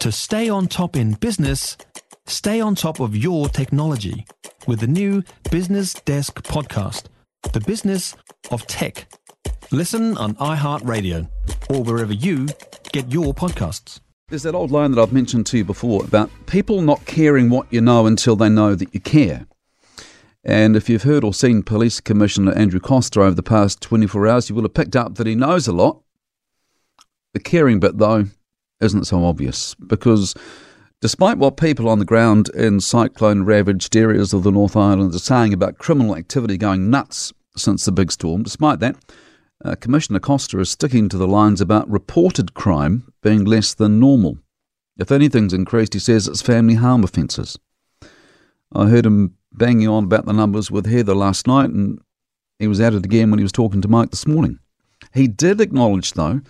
To stay on top in business, stay on top of your technology with the new Business Desk podcast, The Business of Tech. Listen on iHeartRadio or wherever you get your podcasts. There's that old line that I've mentioned to you before about people not caring what you know until they know that you care. And if you've heard or seen Police Commissioner Andrew Coster over the past 24 hours, you will have picked up that he knows a lot. The caring bit, though, isn't so obvious because despite what people on the ground in cyclone ravaged areas of the North Island are saying about criminal activity going nuts since the big storm, despite that, uh, Commissioner Coster is sticking to the lines about reported crime being less than normal. If anything's increased, he says it's family harm offences. I heard him banging on about the numbers with Heather last night, and he was at it again when he was talking to Mike this morning. He did acknowledge, though,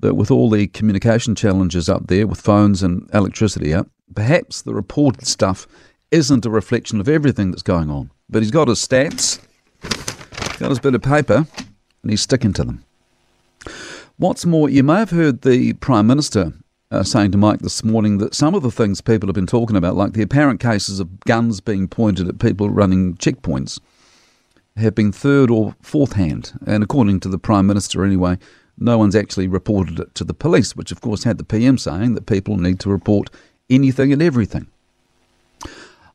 that with all the communication challenges up there, with phones and electricity up, perhaps the reported stuff isn't a reflection of everything that's going on. But he's got his stats, got his bit of paper, and he's sticking to them. What's more, you may have heard the Prime Minister uh, saying to Mike this morning that some of the things people have been talking about, like the apparent cases of guns being pointed at people running checkpoints, have been third or fourth hand. And according to the Prime Minister, anyway, no one's actually reported it to the police, which of course had the PM saying that people need to report anything and everything.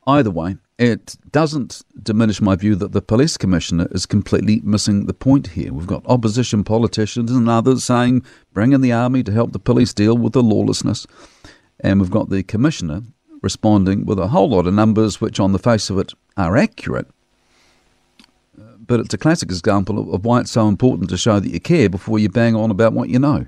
Either way, it doesn't diminish my view that the police commissioner is completely missing the point here. We've got opposition politicians and others saying bring in the army to help the police deal with the lawlessness. And we've got the commissioner responding with a whole lot of numbers which, on the face of it, are accurate. But it's a classic example of why it's so important to show that you care before you bang on about what you know.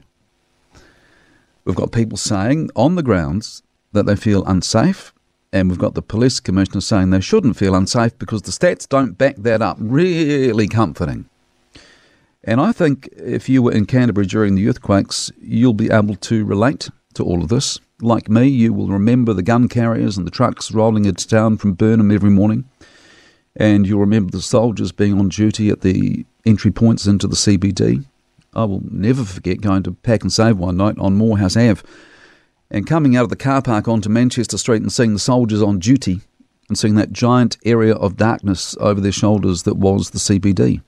We've got people saying on the grounds that they feel unsafe and we've got the police commissioner saying they shouldn't feel unsafe because the stats don't back that up. Really comforting. And I think if you were in Canterbury during the earthquakes, you'll be able to relate to all of this. Like me, you will remember the gun carriers and the trucks rolling into town from Burnham every morning. And you'll remember the soldiers being on duty at the entry points into the CBD. I will never forget going to Pack and Save one night on Moorhouse Ave and coming out of the car park onto Manchester Street and seeing the soldiers on duty and seeing that giant area of darkness over their shoulders that was the CBD.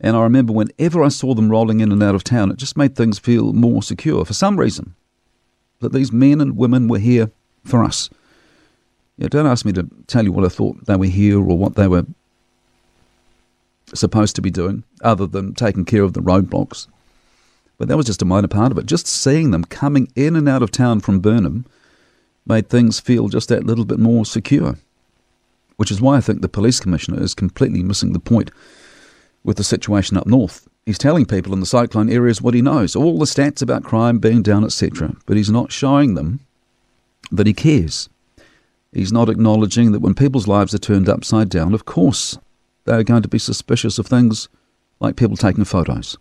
And I remember whenever I saw them rolling in and out of town, it just made things feel more secure for some reason. That these men and women were here for us. Yeah, don't ask me to tell you what I thought they were here or what they were supposed to be doing, other than taking care of the roadblocks. But that was just a minor part of it. Just seeing them coming in and out of town from Burnham made things feel just that little bit more secure. Which is why I think the police commissioner is completely missing the point with the situation up north. He's telling people in the cyclone areas what he knows, all the stats about crime being down, etc., but he's not showing them that he cares. He's not acknowledging that when people's lives are turned upside down, of course, they're going to be suspicious of things like people taking photos.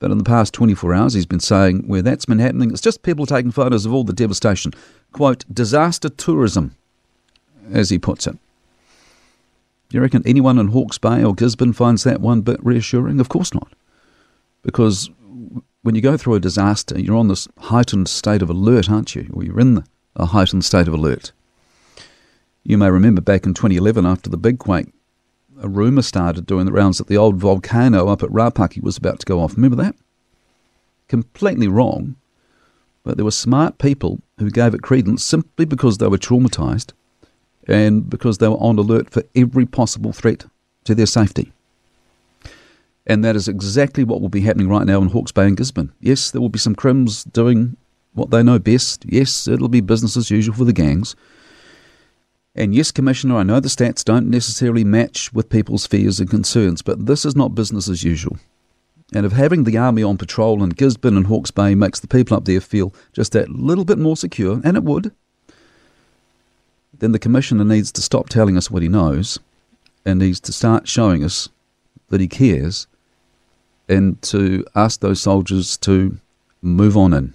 But in the past 24 hours, he's been saying where that's been happening, it's just people taking photos of all the devastation. Quote, disaster tourism, as he puts it. Do you reckon anyone in Hawke's Bay or Gisborne finds that one bit reassuring? Of course not. Because when you go through a disaster, you're on this heightened state of alert, aren't you? Or you're in a heightened state of alert. You may remember back in 2011 after the big quake, a rumour started doing the rounds that the old volcano up at Rapaki was about to go off. Remember that? Completely wrong. But there were smart people who gave it credence simply because they were traumatised and because they were on alert for every possible threat to their safety. And that is exactly what will be happening right now in Hawke's Bay and Gisborne. Yes, there will be some crims doing what they know best. Yes, it'll be business as usual for the gangs. And yes, Commissioner, I know the stats don't necessarily match with people's fears and concerns, but this is not business as usual. And if having the army on patrol in Gisborne and Hawke's Bay makes the people up there feel just that little bit more secure, and it would, then the Commissioner needs to stop telling us what he knows and needs to start showing us that he cares and to ask those soldiers to move on in.